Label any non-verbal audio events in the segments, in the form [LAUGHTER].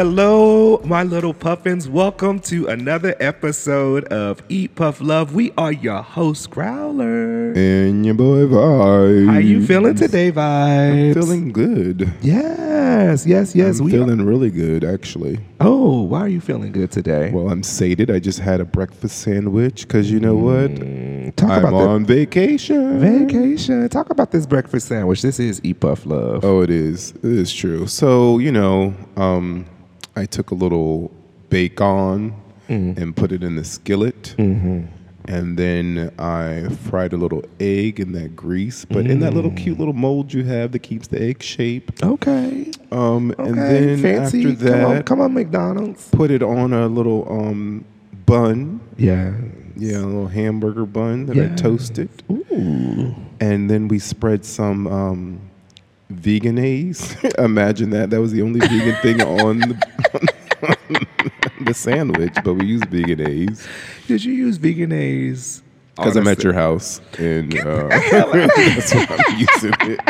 Hello, my little puffins. Welcome to another episode of Eat Puff Love. We are your host, Growler. And your boy Vibes. How are you feeling today, Vibes? Feeling good. Yes, yes, yes. I'm we feeling really good, actually. Oh, why are you feeling good today? Well, I'm sated. I just had a breakfast sandwich because you know what? Mm, talk I'm about on vacation. vacation. Talk about this breakfast sandwich. This is Eat Puff Love. Oh, it is. It is true. So, you know, um, I took a little bacon Mm-hmm. and put it in the skillet. And then I fried a little egg in that grease, but in that little cute little mold you have that keeps the egg shape. Okay. Um, Okay. and then Fancy. after that, come on, come on, McDonald's. put it on a little um, bun. Yeah. Yeah, a little hamburger bun that I toasted. Ooh. And then we spread some um, veganese. [LAUGHS] Imagine that. That was the only vegan thing on the, [LAUGHS] the sandwich, but we used veganese. Did you use veganese? Because I'm at your house, and uh, [LAUGHS] that's why I'm using it.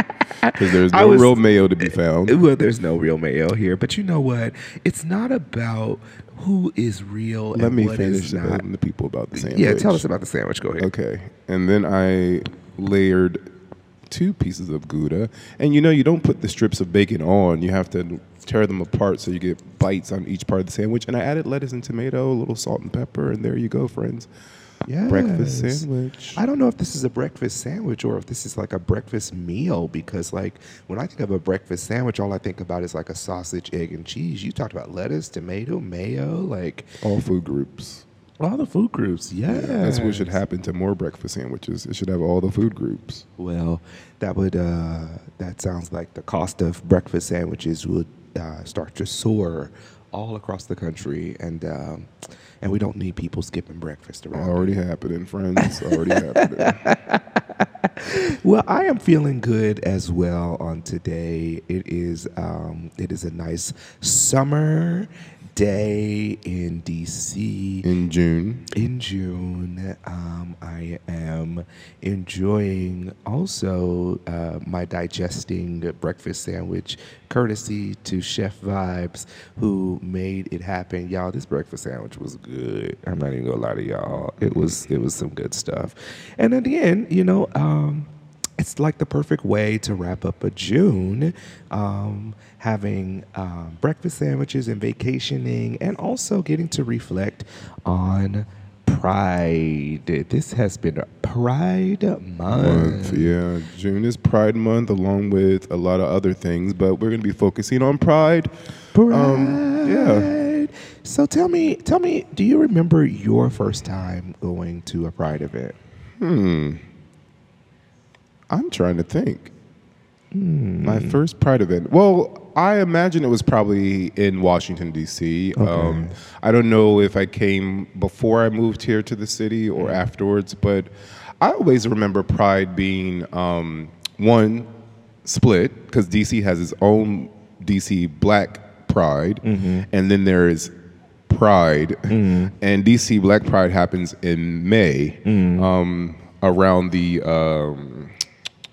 Because there's no was- real mayo to be found. Well, there's no real mayo here, but you know what? It's not about who is real Let and me what is finish telling the people about the sandwich. Yeah, tell us about the sandwich. Go ahead. Okay. And then I layered two pieces of Gouda. And you know, you don't put the strips of bacon on, you have to tear them apart so you get bites on each part of the sandwich. And I added lettuce and tomato, a little salt and pepper, and there you go, friends. Breakfast sandwich. I don't know if this is a breakfast sandwich or if this is like a breakfast meal because, like, when I think of a breakfast sandwich, all I think about is like a sausage, egg, and cheese. You talked about lettuce, tomato, mayo, like All food groups. All the food groups. Yeah, That's what should happen to more breakfast sandwiches. It should have all the food groups. Well, that would uh, that sounds like the cost of breakfast sandwiches would uh, start to soar all across the country, and um, and we don't need people skipping breakfast around. Already happening, friends. Already happening. [LAUGHS] Well, I am feeling good as well on today. It is um, it is a nice summer day in DC. In June. in June, um, I am enjoying also uh, my digesting breakfast sandwich, courtesy to Chef Vibes, who made it happen. Y'all, this breakfast sandwich was good. I'm not even gonna lie to y'all. It was it was some good stuff. And at the end, you know. Um, it's like the perfect way to wrap up a June, um, having um, breakfast sandwiches and vacationing, and also getting to reflect on Pride. This has been a Pride month. month. Yeah, June is Pride Month, along with a lot of other things, but we're going to be focusing on Pride. Pride. Um, yeah. So tell me, tell me, do you remember your first time going to a Pride event? Hmm. I'm trying to think. My first Pride event. Well, I imagine it was probably in Washington D.C. Um, I don't know if I came before I moved here to the city or afterwards, but I always remember Pride being um, one split because D.C. has its own D.C. Black Pride, and then there is Pride, and DC Black Pride happens in May, um, around the um,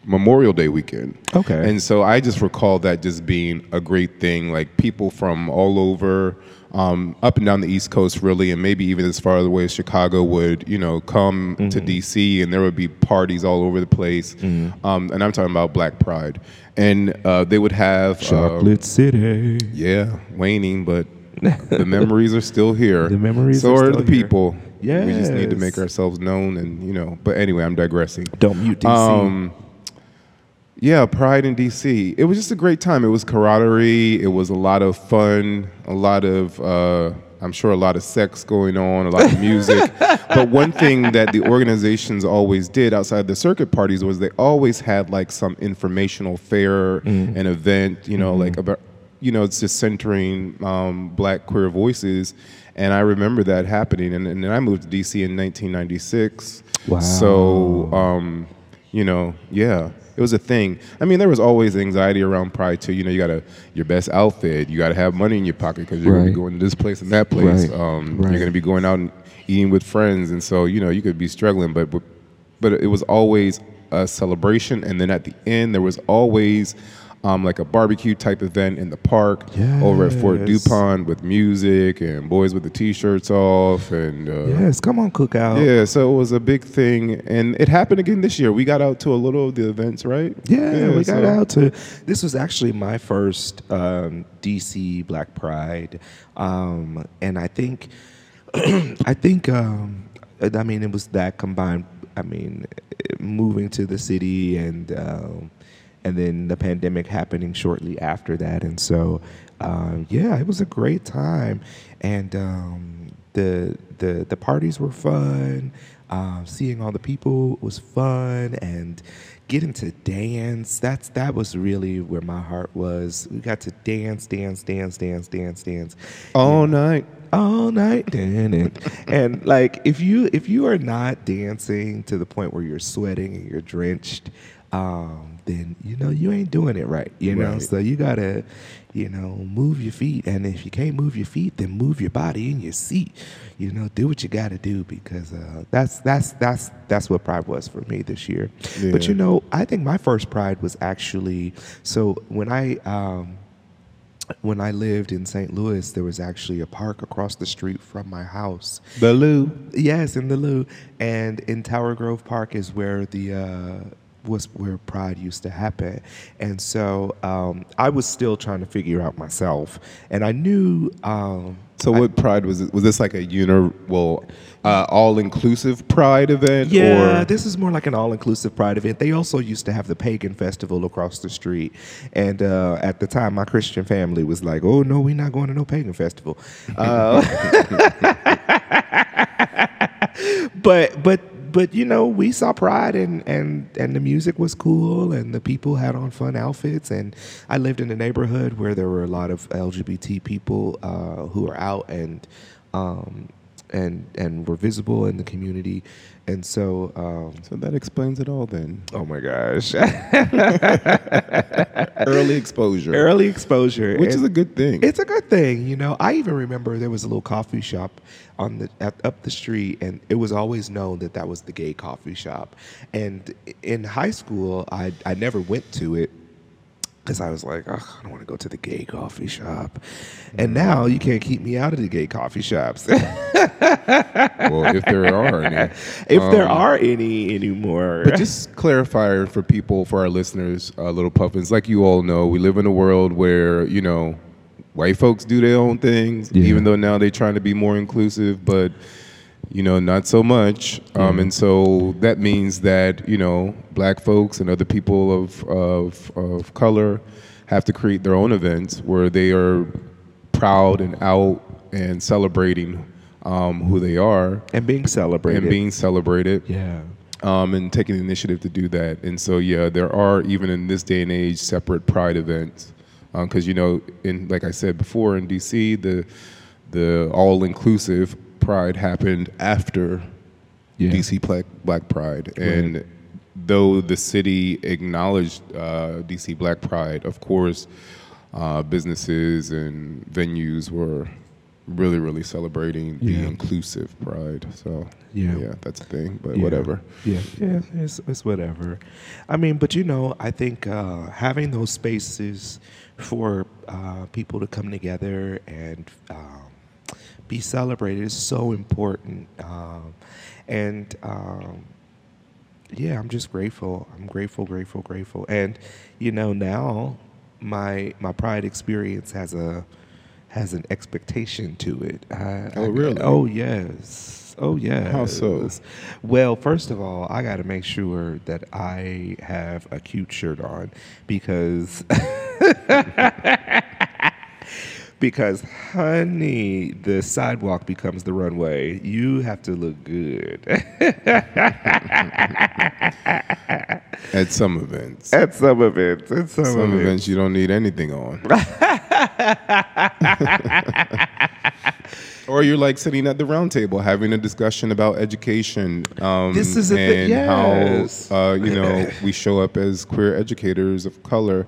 Memorial Day weekend. Okay. and so I just recall that just being a great thing. Like people from all over, um, up and down the East Coast, really, and maybe even as far away as Chicago would, you know, come to DC, and there would be parties all over the place. Um, and I'm talking about Black Pride, and uh, they would have uh, Chocolate City. yeah, waning, but the memories are still here. [LAUGHS] The memories so are are, the here. people. Yeah. We just need to make ourselves known, and you know. But anyway, I'm digressing. Don't mute DC. Um, yeah, Pride in DC. It was just a great time. It was camaraderie. It was a lot of fun. A lot of, uh, I'm sure, a lot of sex going on. A lot of music. [LAUGHS] but one thing that the organizations always did outside the circuit parties was they always had like some informational fair, an event. You know, like about, you know, it's just centering um, Black queer voices. And I remember that happening. And, and then I moved to DC in 1996. Wow. So. Um, you know, yeah, it was a thing. I mean, there was always anxiety around pride too. You know, you got to your best outfit. You got to have money in your pocket because you're Right. be going to this place and that place. Right. Um, Right. You're gonna be going out and eating with friends, and so you know you could be struggling. But but it was always a celebration, and then at the end there was always um, like a barbecue type event in the park over at Fort Dupont with music and boys with the t-shirts off and uh, Yes, come on, cookout. yeah. So it was a big thing, and it happened again this year. We got out to a little of the events, right? Yeah, we got out to. This was actually my first um, DC Black Pride, um, and I think, [CLEARS THROAT] I think, um, I mean, it was that combined. I mean, moving to the city and um, and then the pandemic happening shortly after that, and so um, yeah, it was a great time, and um, the the the parties were fun. Uh, seeing all the people was fun, and getting to dance. That's that was really where my heart was. We got to dance, dance, dance, dance, dance, dance all night. all night and, [LAUGHS] and like if you if you are not dancing to the point where you're sweating and you're drenched um then you know you ain't doing it right you know Right. so you gotta you know move your feet and if you can't move your feet then move your body in your seat you know do what you gotta do because uh that's that's that's that's what pride was for me this year but you know i think my first pride was actually so when i um when I lived in St. Louis, there was actually a park across the street from my house. The Lou. Yes, in the Lou, and in Tower Grove Park is where the uh, was where Pride used to happen. And so um, I was still trying to figure out myself, and I knew. Um, So what pride was it? Was this like a uni well, uh, all inclusive pride event? Yeah, or this is more like an all-inclusive Pride event. They also used to have the pagan festival across the street, and uh, at the time, my Christian family was like, "Oh no, we're not going to no pagan festival." Uh, [LAUGHS] but but but you know, we saw Pride, and and and the music was cool, and the people had on fun outfits, and I lived in a neighborhood where there were a lot of LGBT people uh, who were out and. Um, and and were visible in the community, and so um, So that explains it all then. oh my gosh, [LAUGHS] [LAUGHS] Early exposure. early exposure, which is a good thing. It's a good thing, you know. I even remember there was a little coffee shop on the at, up the street, and it was always known that that was the gay coffee shop. And in high school, I I never went to it because I was like, "Ugh, I don't want to go to the gay coffee shop. And now you can't keep me out of the gay coffee shops. [LAUGHS] well, if there are any. if there Um, are any anymore. But just clarify for people, for our listeners, uh, little puffins, like you all know, we live in a world where, you know, white folks do their own things, Yeah. even though now they're trying to be more inclusive, but, you know, not so much. Um, and so that means that, you know, black folks and other people of, of, of color have to create their own events where they are proud and out and celebrating um, who they are and being celebrated. and being celebrated yeah. um, and taking the initiative to do that. And so, yeah, there are even in this day and age separate Pride events because you know, in like I said before, in DC, the the all inclusive Pride happened after Yeah. DC Black, Black Pride, and though the city acknowledged uh, DC Black Pride, of course, uh, businesses and venues were really, really celebrating the inclusive Pride. So Yeah. yeah, that's a thing. But Yeah. whatever. Yeah, yeah, it's, it's whatever. I mean, but you know, I think uh, having those spaces for uh, people to come together and um, be celebrated is so important. Um, and um, yeah, I'm just grateful. I'm grateful, grateful, grateful. And you know, now my my pride experience has a has an expectation to it. I, Oh, I- really? oh yes. Oh yes. How so? Well, first of all, I got to make sure that I have a cute shirt on because [LAUGHS] [LAUGHS] because honey, the sidewalk becomes the runway. You have to look good [LAUGHS] At some events. at some events. At some, some events. events you don't need anything on. [LAUGHS] or you're like sitting at the round table having a discussion about education. Um, This is and yes. how uh, you know we show up as queer educators of color.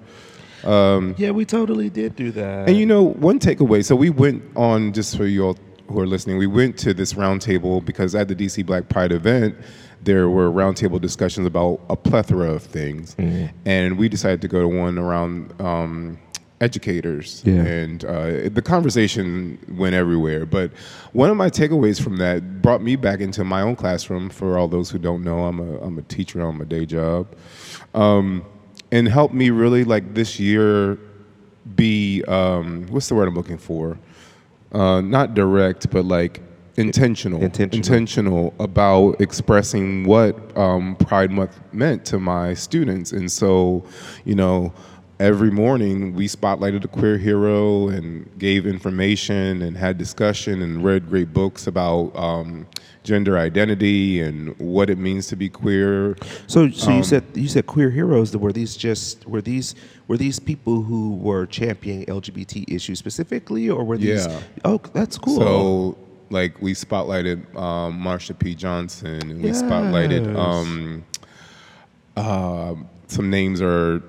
Yeah, we totally did do that. And you know, one takeaway. So we went on just for you all who are listening, we went to this roundtable because at the DC Black Pride event, there were roundtable discussions about a plethora of things, Mm-hmm. and we decided to go to one around um, educators, Yeah. and uh, the conversation went everywhere. But one of my takeaways from that brought me back into my own classroom. For all those who don't know, I'm a I'm a teacher on my day job, um, and helped me really like this year be um, what's the word I'm looking for? Uh, not direct, but like intentional, Intentional. intentional about expressing what um, Pride Month meant to my students. And so, you know, every morning we spotlighted a queer hero and gave information and had discussion and read great books about um, gender identity and what it means to be queer. So, so Um, you said you said queer heroes. Were these just were these were these people who were championing LGBT issues specifically, or were these? Yeah. Oh, that's cool. So, like, we spotlighted um, Marsha P. Johnson, and we spotlighted Yes. um, uh, some names are.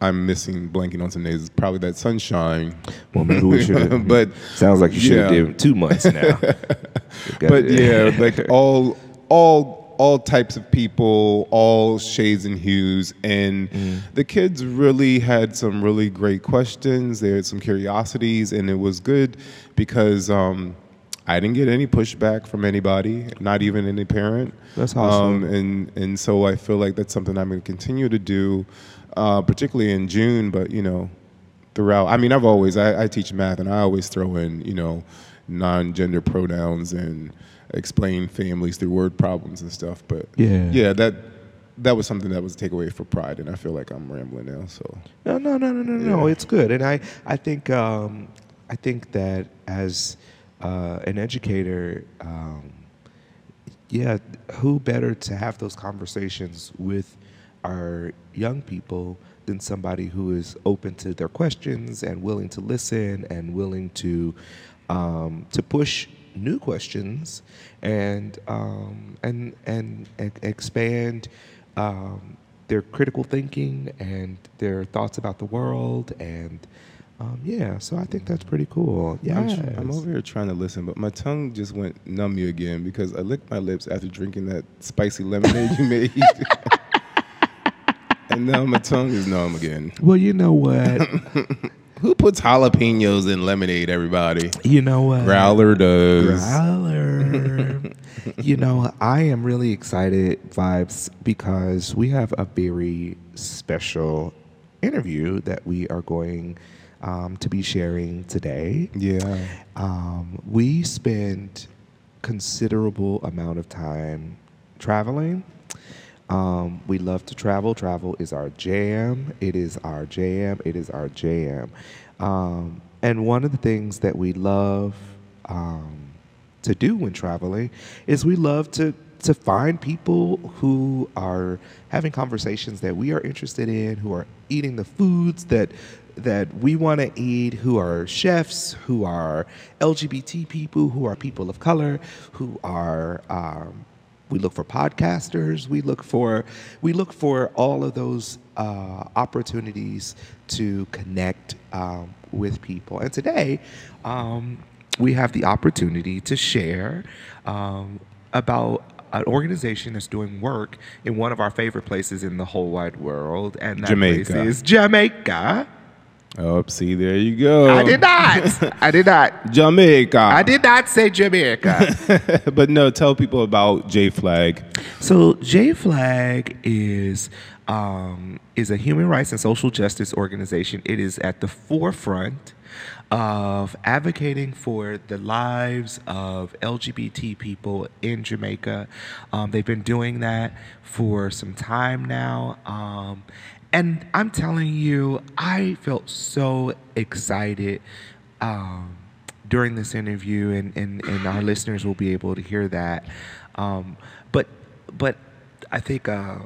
I'm missing, blanking on some names. Probably that Sunshine. well, maybe we should. [LAUGHS] But sounds like you should have yeah. did two months now. [LAUGHS] but yeah, like all all all types of people, all shades and hues, and the kids really had some really great questions. They had some curiosities, and it was good because um, I didn't get any pushback from anybody, not even any parent. That's awesome. Um, and and so I feel like that's something I'm going to continue to do, uh, particularly in June. But you know, throughout. I mean, I've always I, I teach math, and I always throw in you know non-gender pronouns and explain families through word problems and stuff. But Yeah. yeah, that that was something that was a takeaway for Pride, and I feel like I'm rambling now. So No, no, no, no, no, no. It's good, and I, I think, um, I think that as uh, an educator, um, yeah, who better to have those conversations with our young people than somebody who is open to their questions and willing to listen and willing to um, to push new questions and um, and and e- expand um, their critical thinking and their thoughts about the world and um, yeah, so I think that's pretty cool. Yeah, I'm, tr- I'm over here trying to listen, but my tongue just went numb you again because I licked my lips after drinking that spicy lemonade you made. [LAUGHS] [LAUGHS] and now my tongue is numb again. Well, you know what? [LAUGHS] Who puts jalapenos in lemonade, everybody? you know what? Growler does. Growler. [LAUGHS] you know, I am really excited, Vibes, because we have a very special interview that we are going um, to be sharing today. Yeah. Um, we spent considerable amount of time traveling. Um, we love to travel. Travel is our jam. It is our jam. It is our jam. Um, and one of the things that we love um, to do when traveling is we love to to find people who are having conversations that we are interested in, who are eating the foods that that we want to eat, who are chefs, who are LGBT people, who are people of color, who are um, we look for podcasters. We look for we look for all of those uh, opportunities to connect um, with people. And today, um, we have the opportunity to share um, about an organization that's doing work in one of our favorite places in the whole wide world, and that place is Jamaica. Oh, see, there you go. I did not. [LAUGHS] I did not. Jamaica. I did not say Jamaica. [LAUGHS] but no, tell people about J Flag. So J Flag is um, is a human rights and social justice organization. It is at the forefront of advocating for the lives of LGBT people in Jamaica. Um, they've been doing that for some time now. Um, and I'm telling you, I felt so excited um, during this interview, and, and, and our listeners will be able to hear that. Um, but but I think uh,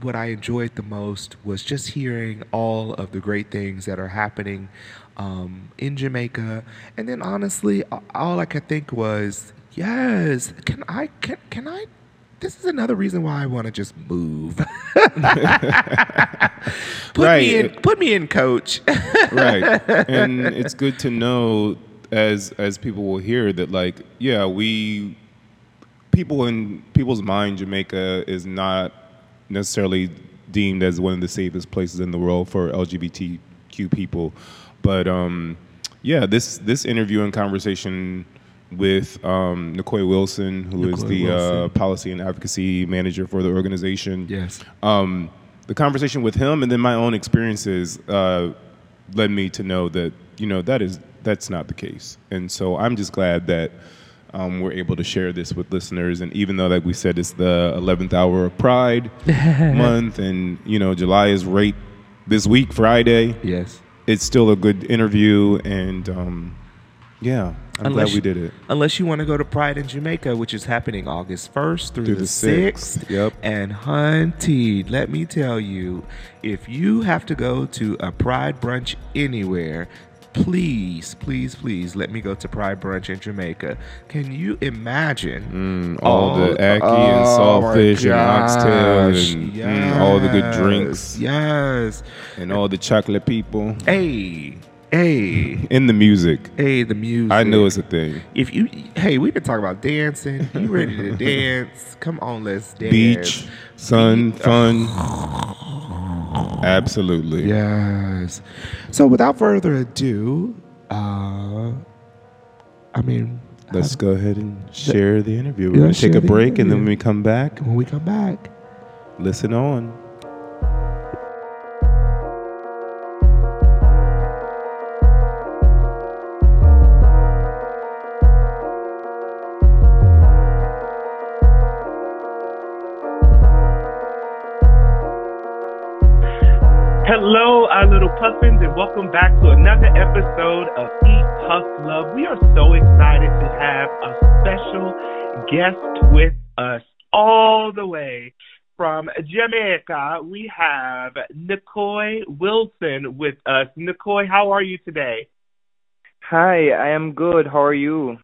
what I enjoyed the most was just hearing all of the great things that are happening um, in Jamaica, and then honestly, all I could think was, yes, can I can can I. This is another reason why I want to just move. [LAUGHS] put Right. me in, put me in, coach. [LAUGHS] right. And it's good to know as as people will hear that like yeah we people in people's mind Jamaica is not necessarily deemed as one of the safest places in the world for LGBTQ people, but um, yeah, this this interview and conversation with um, Nicoy Wilson, who is the Uh, policy and advocacy manager for the organization. Yes. Um, the conversation with him and then my own experiences uh, led me to know that you know that is that's not the case, and so I'm just glad that um, we're able to share this with listeners. And even though, like we said, it's the 11th hour of Pride [LAUGHS] Month, and you know July is right this week, Friday. Yes, it's still a good interview, and um, yeah, I'm unless glad we did it. Unless you want to go to Pride in Jamaica, which is happening August 1st through, through the, 6th. 6th. Yep. And hunty, let me tell you, if you have to go to a Pride brunch anywhere, please, please, please let me go to Pride Brunch in Jamaica. Can you imagine mm, all, all, the ackee oh and saltfish and oxtail and yes, mm, all the good drinks? Yes. And all the chocolate people. Hey. Hey, in the music. Hey, the music. I know it's a thing. If you, hey, we've been talking about dancing. You ready to [LAUGHS] dance? Come on, let's dance. Beach, sun, fun. [SIGHS] Absolutely. Yes. So, without further ado, uh, I mean, let's go ahead and share the interview. We're going to take a break, and then when we come back, when we come back, listen on. Hello, our little puffins, and welcome back to another episode of Eat Puff Love. We are so excited to have a special guest with us all the way from Jamaica. We have Nicoy Wilson with us. Nicoy, how are you today? Hi, I am good. How are you?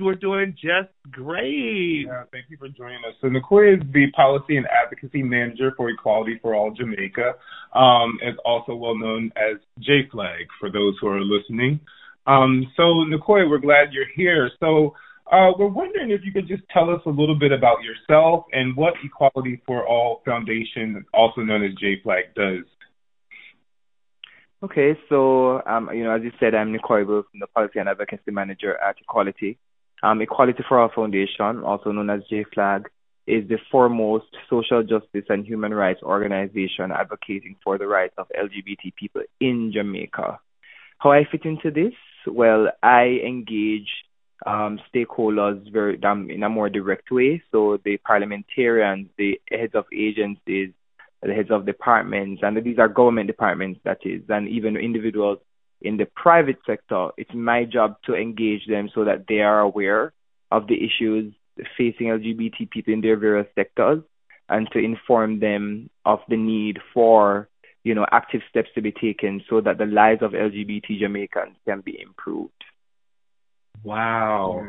We're doing just great. Yeah, thank you for joining us. So Nicoy is the Policy and Advocacy Manager for Equality for All Jamaica, um, is also well known as J-Flag for those who are listening. Um, so Nicoy, we're glad you're here. So uh, we're wondering if you could just tell us a little bit about yourself and what Equality for All Foundation, also known as J-Flag, does. Okay, so um, you know, as you said, I'm Nicoy Wilson, the Policy and Advocacy Manager at Equality. Um, Equality for All Foundation, also known as JFLAG, is the foremost social justice and human rights organization advocating for the rights of LGBT people in Jamaica. How I fit into this? Well, I engage um, stakeholders very um, in a more direct way. So the parliamentarians, the heads of agencies, the heads of departments, and these are government departments, that is, and even individuals in the private sector. It's my job to engage them so that they are aware of the issues facing LGBT people in their various sectors and to inform them of the need for you know active steps to be taken so that the lives of LGBT Jamaicans can be improved. Wow.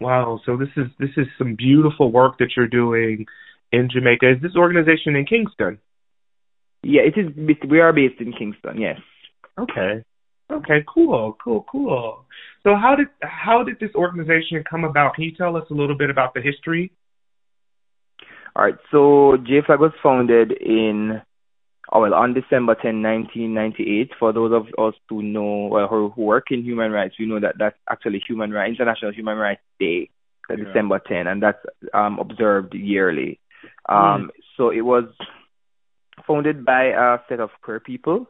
Wow. So this is this is some beautiful work that you're doing in Jamaica. Is this organization in Kingston? Yeah, it is. We are based in Kingston. Yes. Okay. Okay. Cool. Cool. Cool. So how did how did this organization come about? Can you tell us a little bit about the history? All right. So JFLAG was founded in oh well on December 10, 1998. For those of us who know well, who, who work in human rights, we know that that's actually Human Rights International Human Rights Day, yeah. December 10, and that's um, observed yearly. Um, mm. So it was founded by a set of queer people,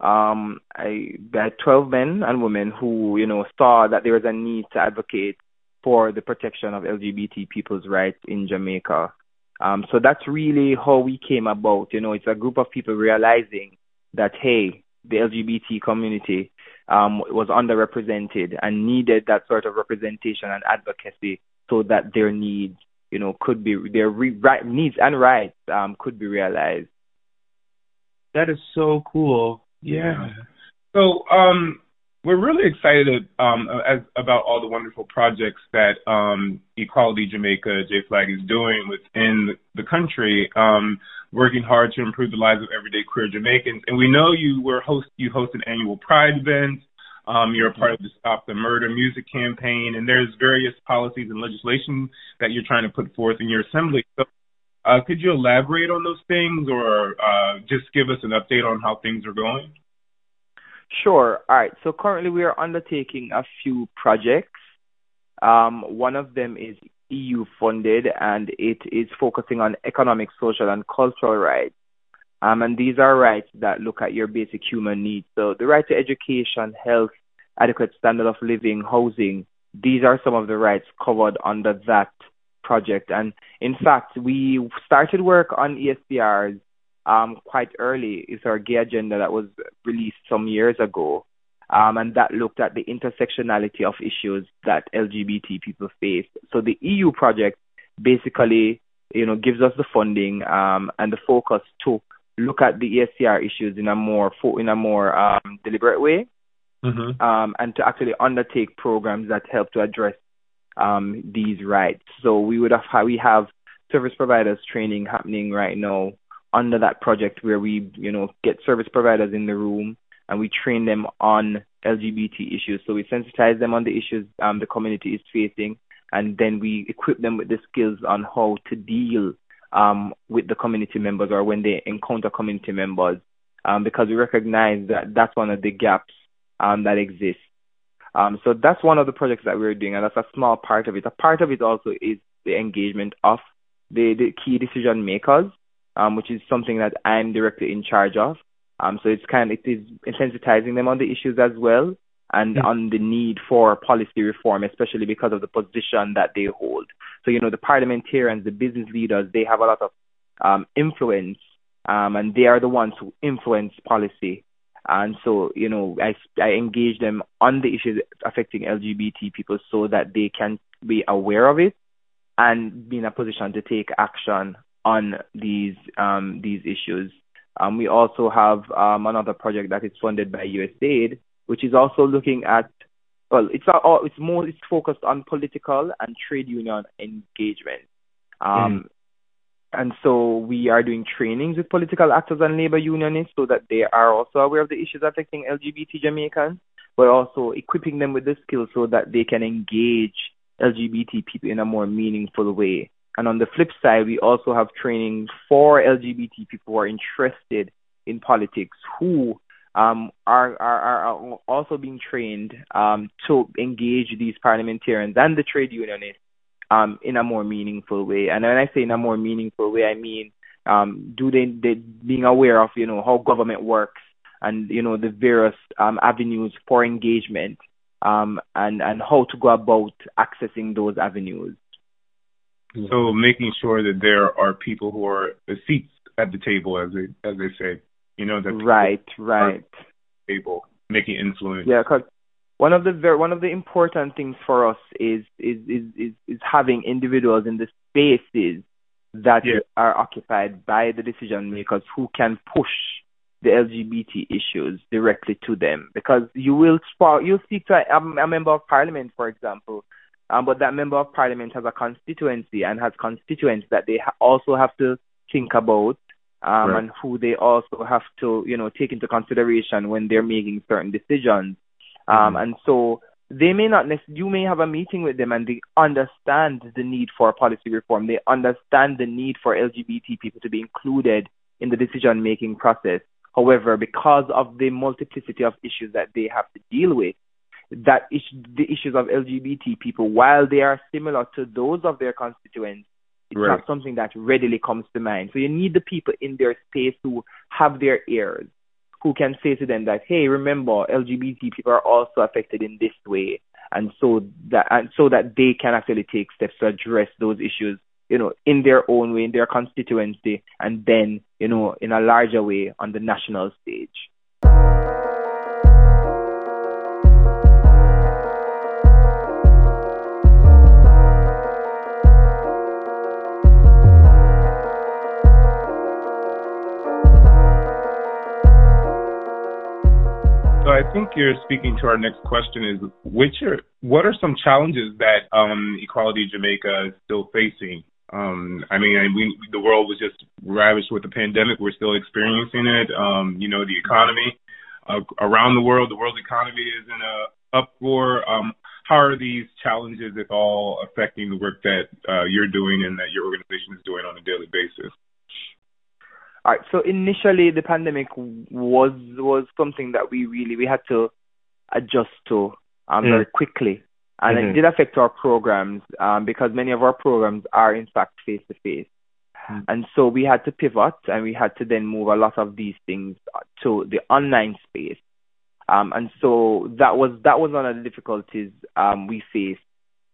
um, I, by 12 men and women who, you know, saw that there was a need to advocate for the protection of LGBT people's rights in Jamaica. Um, so that's really how we came about. You know, it's a group of people realizing that, hey, the LGBT community um, was underrepresented and needed that sort of representation and advocacy so that their needs you know, could be their re- right, needs and rights um, could be realized. That is so cool. Yeah. So um, we're really excited um, as, about all the wonderful projects that um, Equality Jamaica J Flag is doing within the country, um, working hard to improve the lives of everyday queer Jamaicans. And we know you were host you host an annual Pride event. Um, you're a part of the Stop the Murder music campaign, and there's various policies and legislation that you're trying to put forth in your assembly. So, uh, could you elaborate on those things, or uh, just give us an update on how things are going? Sure. All right. So currently we are undertaking a few projects. Um, one of them is EU funded and it is focusing on economic, social, and cultural rights. Um, and these are rights that look at your basic human needs. So the right to education, health, adequate standard of living, housing, these are some of the rights covered under that project. And in fact, we started work on ESCRs um, quite early. It's our gay agenda that was released some years ago. Um, and that looked at the intersectionality of issues that LGBT people face. So the EU project basically, you know, gives us the funding um, and the focus to look at the ESCR issues in a more in a more um, deliberate way, mm-hmm. um, and to actually undertake programs that help to address um, these rights. So we would have we have service providers training happening right now under that project where we you know get service providers in the room and we train them on LGBT issues. So we sensitize them on the issues um, the community is facing, and then we equip them with the skills on how to deal um, with the community members or when they encounter community members, um, because we recognize that that's one of the gaps um, that exists. Um, so that's one of the projects that we're doing, and that's a small part of it. A part of it also is the engagement of the, the key decision makers, um, which is something that I'm directly in charge of. Um, so it's kind of, it is sensitizing them on the issues as well and mm-hmm. on the need for policy reform, especially because of the position that they hold. So, you know, the parliamentarians, the business leaders, they have a lot of um, influence um, and they are the ones who influence policy. And so, you know, I, I engage them on the issues affecting LGBT people so that they can be aware of it and be in a position to take action on these um, these issues. Um, we also have um, another project that is funded by USAID, which is also looking at well, it's all, it's more it's focused on political and trade union engagement. Um, mm. And so we are doing trainings with political actors and labor unionists so that they are also aware of the issues affecting LGBT Jamaicans, but also equipping them with the skills so that they can engage LGBT people in a more meaningful way. And on the flip side, we also have training for LGBT people who are interested in politics who um, are, are, are also being trained um, to engage these parliamentarians and the trade unionists um, in a more meaningful way. And when I say in a more meaningful way, I mean um, do they, they being aware of you know how government works and you know the various um, avenues for engagement um, and and how to go about accessing those avenues. So making sure that there are people who are seats at the table, as they as they say, you know that right, right, table making influence. Yeah, because one of the very, one of the important things for us is is is is, is having individuals in the spaces that yeah. are occupied by the decision makers who can push the LGBT issues directly to them because you will you'll speak to a, a member of parliament, for example, um, but that member of parliament has a constituency and has constituents that they ha- also have to think about um, right. and who they also have to, you know, take into consideration when they're making certain decisions. Um, mm-hmm. And so they may not, necessarily, you may have a meeting with them and they understand the need for policy reform. They understand the need for LGBT people to be included in the decision making process. However, because of the multiplicity of issues that they have to deal with, that is, the issues of LGBT people, while they are similar to those of their constituents, it's right. not something that readily comes to mind. So you need the people in their space who have their ears, who can say to them that, hey, remember, LGBT people are also affected in this way, and so that and so that they can actually take steps to address those issues, you know, in their own way, in their constituency, and then, you know, in a larger way on the national stage. I think you're speaking to our next question is which are what are some challenges that um, Equality Jamaica is still facing? Um, I mean, we, the world was just ravaged with the pandemic. We're still experiencing it. Um, you know, the economy. uh, around the world. The world economy is in a uproar. Um, how are these challenges, if all, affecting the work that uh, you're doing and that your organization is doing on a daily basis? All right. So initially, the pandemic was was something that we really we had to adjust to um, mm. very quickly, and mm-hmm. it did affect our programs um, because many of our programs are in fact face to face. And so we had to pivot and we had to then move a lot of these things to the online space. Um, and so that was that was one of the difficulties um, we faced.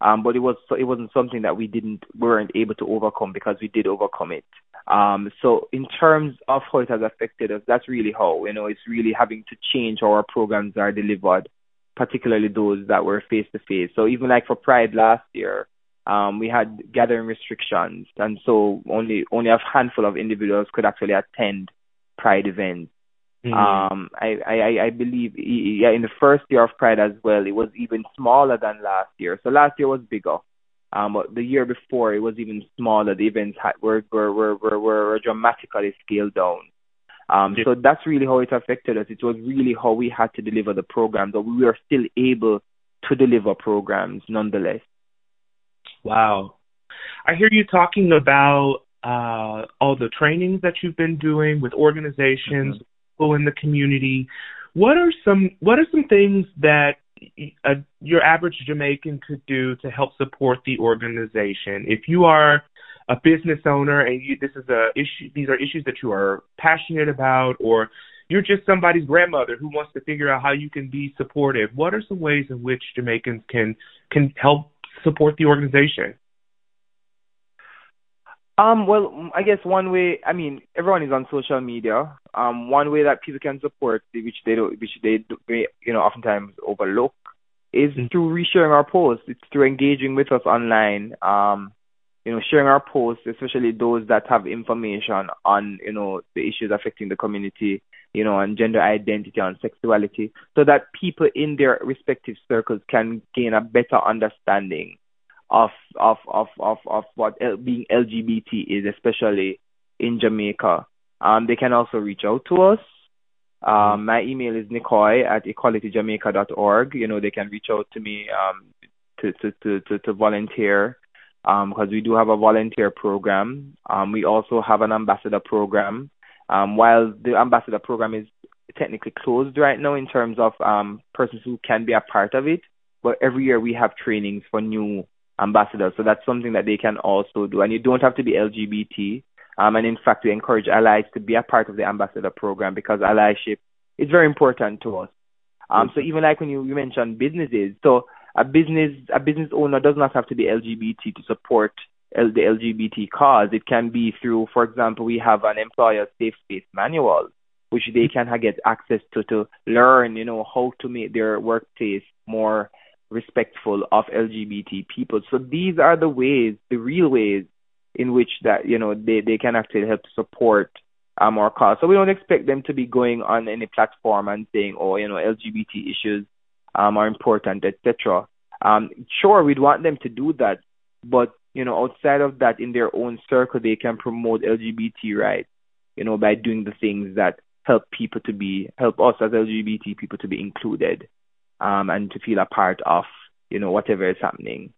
Um, but it was it wasn't something that we didn't weren't able to overcome because we did overcome it. Um, so in terms of how it has affected us, that's really how you know it's really having to change how our programs are delivered, particularly those that were face to face. So even like for Pride last year, um, we had gathering restrictions, and so only only a handful of individuals could actually attend Pride events. Mm-hmm. Um, I, I I believe yeah in the first year of Pride as well, it was even smaller than last year. So last year was bigger, um, but the year before it was even smaller. The events had, were, were were were were dramatically scaled down. Um, yeah. So that's really how it affected us. It was really how we had to deliver the programs, but we were still able to deliver programs nonetheless. Wow. I hear you talking about uh, all the trainings that you've been doing with organizations, mm-hmm. People in the community. What are some What are some things that a, your average Jamaican could do to help support the organization? If you are a business owner and you, this is a issue, these are issues that you are passionate about, or you're just somebody's grandmother who wants to figure out how you can be supportive. What are some ways in which Jamaicans can can help support the organization? Um, well, I guess one way, I mean, everyone is on social media. Um, one way that people can support, which they do, which they, do, you know, oftentimes overlook, is mm-hmm. through resharing our posts. It's through engaging with us online. Um, you know, sharing our posts, especially those that have information on, you know, the issues affecting the community, you know, on gender identity, on sexuality, so that people in their respective circles can gain a better understanding of of of of of what L- being LGBT is, especially in Jamaica. Um, they can also reach out to us. Um, my email is nicoy at equalityjamaica.org. You know, they can reach out to me um, to, to, to, to, to volunteer because um, we do have a volunteer program. Um, we also have an ambassador program um, while the ambassador program is technically closed right now in terms of um, persons who can be a part of it, but every year we have trainings for new ambassadors, so that's something that they can also do. And you don't have to be LGBT. Um, and in fact, we encourage allies to be a part of the ambassador program because allyship is very important to us. Um, so even like when you, you mentioned businesses, so a business a business owner does not have to be LGBT to support L- the LGBT cause. It can be through, for example, we have an employer safe space manual, which they can get access to to learn, you know, how to make their workplace more respectful of LGBT people. So these are the ways, the real ways in which that you know they they can actually help support um, our cause. So we don't expect them to be going on any platform and saying, oh, you know, LGBT issues um, are important, etc. Um, sure, we'd want them to do that, but you know, outside of that, in their own circle, they can promote LGBT rights, you know, by doing the things that help people to be, help us as LGBT people to be included, um, and to feel a part of, you know, whatever is happening.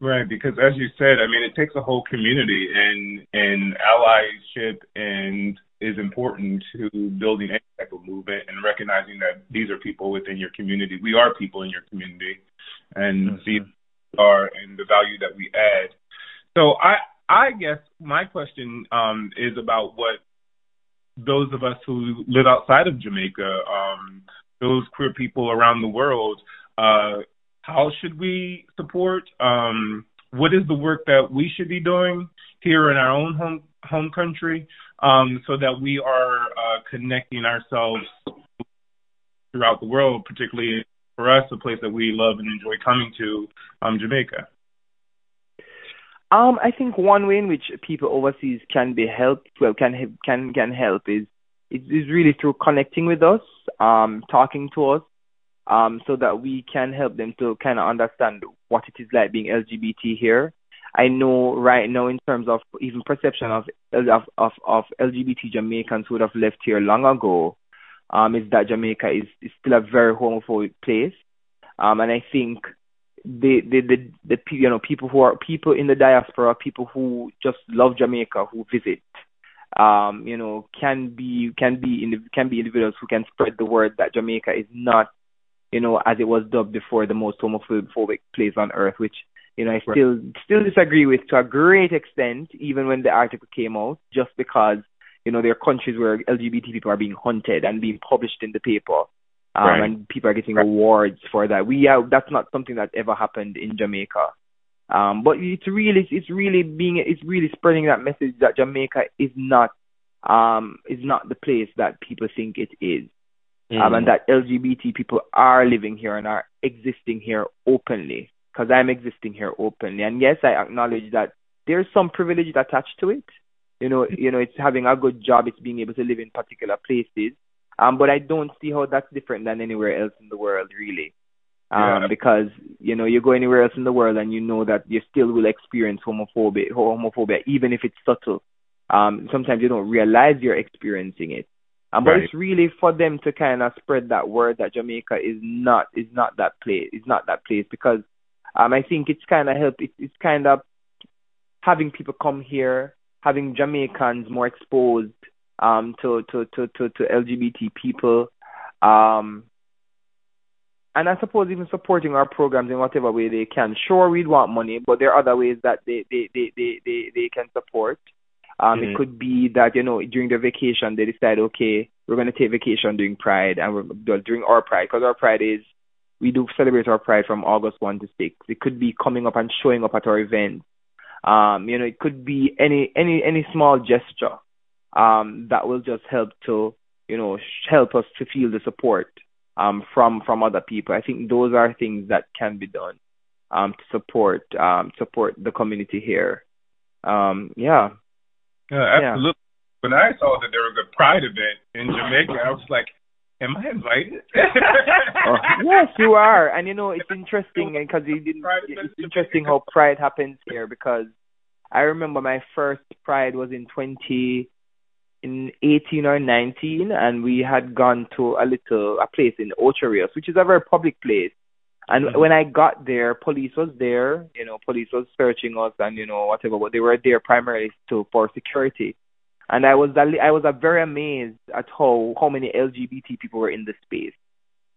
Right, because as you said, I mean, it takes a whole community, and and allyship and is important to building any type of movement and recognizing that these are people within your community. We are people in your community, and mm-hmm. these are and the value that we add. So I I guess my question um, is about what those of us who live outside of Jamaica, um, those queer people around the world, uh, how should we support? Um, what is the work that we should be doing here in our own home home country, um, so that we are uh, connecting ourselves throughout the world, particularly for us, a place that we love and enjoy coming to, um, Jamaica? Um, I think one way in which people overseas can be helped, well, can can can help is is really through connecting with us, um, talking to us, um, so that we can help them to kind of understand what it is like being LGBT here. I know right now in terms of even perception of of of, of LGBT Jamaicans who would have left here long ago, um, is that Jamaica is, is still a very homophobic place, um, and I think the the the, the you know people who are people in the diaspora, people who just love Jamaica, who visit, um, you know, can be can be in, can be individuals who can spread the word that Jamaica is not, you know, as it was dubbed before, the most homophobic place on earth, which you know I still still disagree with to a great extent, even when the article came out, just because you know there are countries where LGBT people are being hunted and being published in the paper um, right. and people are getting right. awards for that. We have that's not something that ever happened in Jamaica. Um, but it's really it's really being it's really spreading that message that Jamaica is not um is not the place that people think it is. Mm. Um, and that LGBT people are living here and are existing here openly. Because I'm existing here openly, and yes, I acknowledge that there's some privilege attached to it. You know, you know, it's having a good job, it's being able to live in particular places. Um, but I don't see how that's different than anywhere else in the world, really. Um, yeah. because you know you go anywhere else in the world and you know that you still will experience homophobia, homophobia, even if it's subtle. Um, sometimes you don't realize you're experiencing it. Um, but right. it's really for them to kind of spread that word that Jamaica is not is not that place, is not that place because um, I think it's kind of help. It's, it's kind of having people come here, having Jamaicans more exposed um, to, to, to, to, to LGBT people. Um, and I suppose even supporting our programs in whatever way they can. Sure, we'd want money, but there are other ways that they they they they they, they can support. Um, mm-hmm. It could be that you know during the vacation they decide, okay, we're going to take vacation during Pride and we're during our Pride because our Pride is we do celebrate our Pride from August one to six. It could be coming up and showing up at our events. Um, you know, it could be any any any small gesture um, that will just help to you know help us to feel the support um, from from other people. I think those are things that can be done um, to support um, support the community here. Um, yeah. Yeah, absolutely. Yeah. When I saw that there was a Pride event in Jamaica, I was like, "Am I invited?" [LAUGHS] oh, yes, you are. And you know, it's interesting because it, it's interesting how Pride happens here because I remember my first Pride was in 20 in 18 or 19, and we had gone to a little a place in Ocho Rios, which is a very public place. And mm-hmm. when I got there, police was there. You know, police was searching us and you know whatever, but they were there primarily to for security. And I was I was very amazed at how how many LGBT people were in the space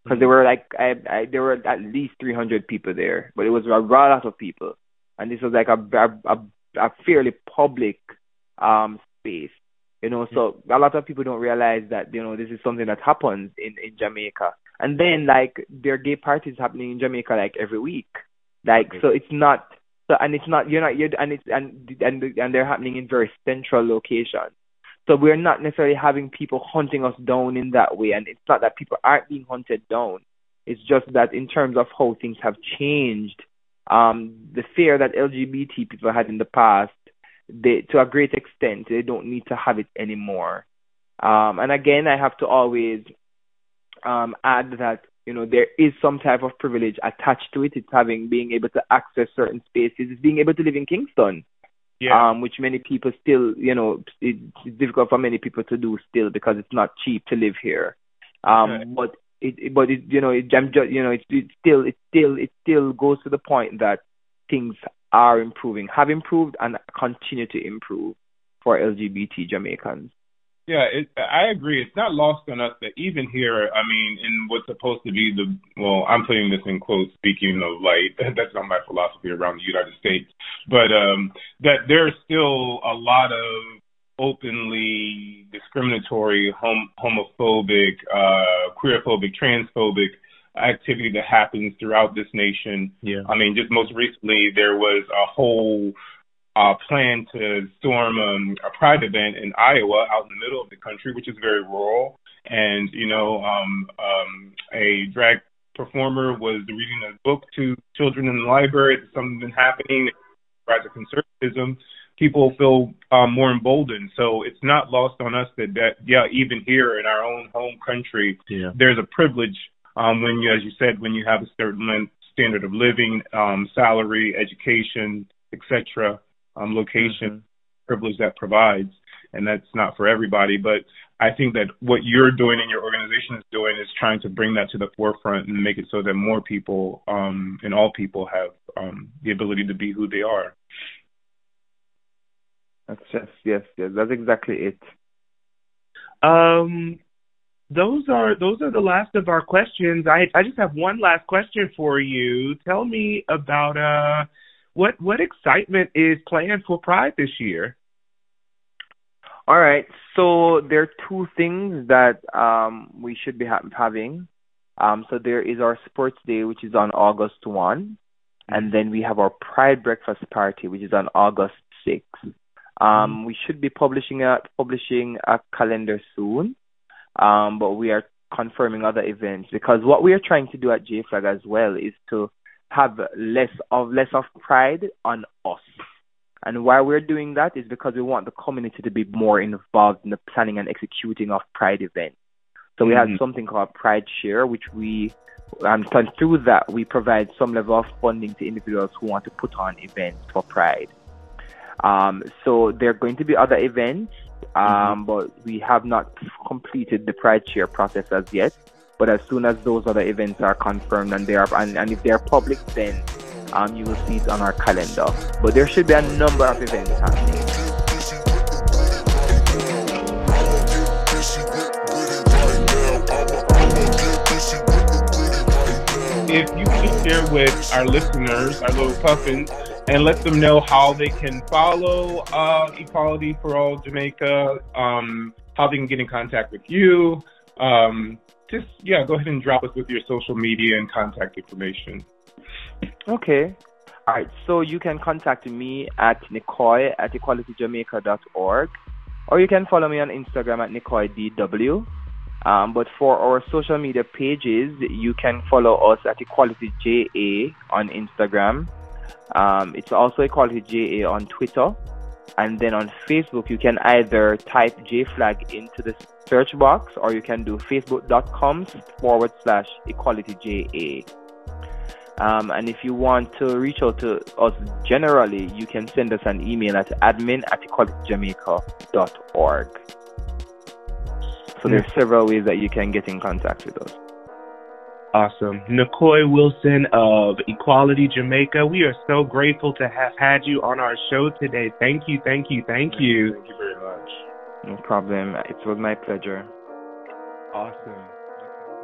because mm-hmm. there were like I, I there were at least 300 people there, but it was a lot of people, and this was like a a, a fairly public um space. You know, so a lot of people don't realize that you know this is something that happens in in Jamaica. And then like there are gay parties happening in Jamaica like every week. Like so it's not so and it's not you're not you're and it's and and and they're happening in very central locations. So we're not necessarily having people hunting us down in that way and it's not that people aren't being hunted down. It's just that in terms of how things have changed, um, the fear that LGBT people had in the past they to a great extent they don't need to have it anymore. Um, and again, I have to always um, add that you know there is some type of privilege attached to it. It's having being able to access certain spaces. It's being able to live in Kingston, yeah. um, which many people still you know it's difficult for many people to do still because it's not cheap to live here. Um, okay. But it, but it, you know, it, I'm just, you know, it, it still, it still, it still goes to the point that things are improving, have improved, and continue to improve for LGBT Jamaicans. Yeah, it, I agree. It's not lost on us that even here, I mean, in what's supposed to be the well, I'm putting this in quotes, speaking of light. [LAUGHS] That's not my philosophy around the United States, but um, that there's still a lot of openly discriminatory, hom- homophobic, uh, queerphobic, transphobic activity that happens throughout this nation. Yeah. I mean, just most recently, there was a whole uh, plan to storm um, a pride event in Iowa, out in the middle of the country, which is very rural. And you know, um, um, a drag performer was reading a book to children in the library. It's something been happening. Rise of conservatism. People feel um, more emboldened. So it's not lost on us that that yeah, even here in our own home country, yeah. there's a privilege um, when you, as you said, when you have a certain standard of living, um, salary, education, etc., um, location, mm-hmm. privilege that provides, and that's not for everybody. But I think that what you're doing and your organization is doing is trying to bring that to the forefront and make it so that more people um, and all people have um, the ability to be who they are. That's just yes, yes, that's exactly it. Um, those are those are the last of our questions. I I just have one last question for you. Tell me about uh what what excitement is planned for Pride this year? All right. So there are two things that um, we should be ha- having. Um, so there is our sports day, which is on August 1. And then we have our Pride breakfast party, which is on August 6. Um, we should be publishing a publishing a calendar soon, um, but we are confirming other events because what we are trying to do at JFLAG as well is to have less of less of pride on us. And why we're doing that is because we want the community to be more involved in the planning and executing of Pride events. So we Mhm. have something called Pride Share, which we and through that we provide some level of funding to individuals who want to put on events for Pride. Um, so there are going to be other events, um, but we have not completed the Pride Share process as yet. But as soon as those other events are confirmed and they are and, and if they are public, then um, you will see it on our calendar. But there should be a number of events happening. If you could share with our listeners, our little puffins, and let them know how they can follow uh, Equality for All Jamaica, um, how they can get in contact with you. Um, just, yeah, go ahead and drop us with your social media and contact information. Okay. All right. So you can contact me at Nicoy at equalityjamaica.org or you can follow me on Instagram at NicoyDW. Um, but for our social media pages, you can follow us at EqualityJA on Instagram. Um, it's also EqualityJA on Twitter. And then on Facebook, you can either type JFlag into the search box or you can do facebook.com forward slash EqualityJA. Um, and if you want to reach out to us generally, you can send us an email at admin at equalityjamaica.org. So there's several ways that you can get in contact with us. Awesome. Nicoy Wilson of Equality Jamaica, we are so grateful to have had you on our show today. Thank you, thank you, thank you. Thank you very much. No problem. It was my pleasure. Awesome.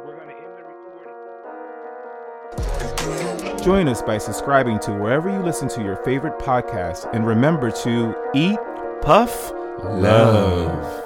We're going to end the recording. Join us by subscribing to wherever you listen to your favorite podcast and remember to eat, puff, love.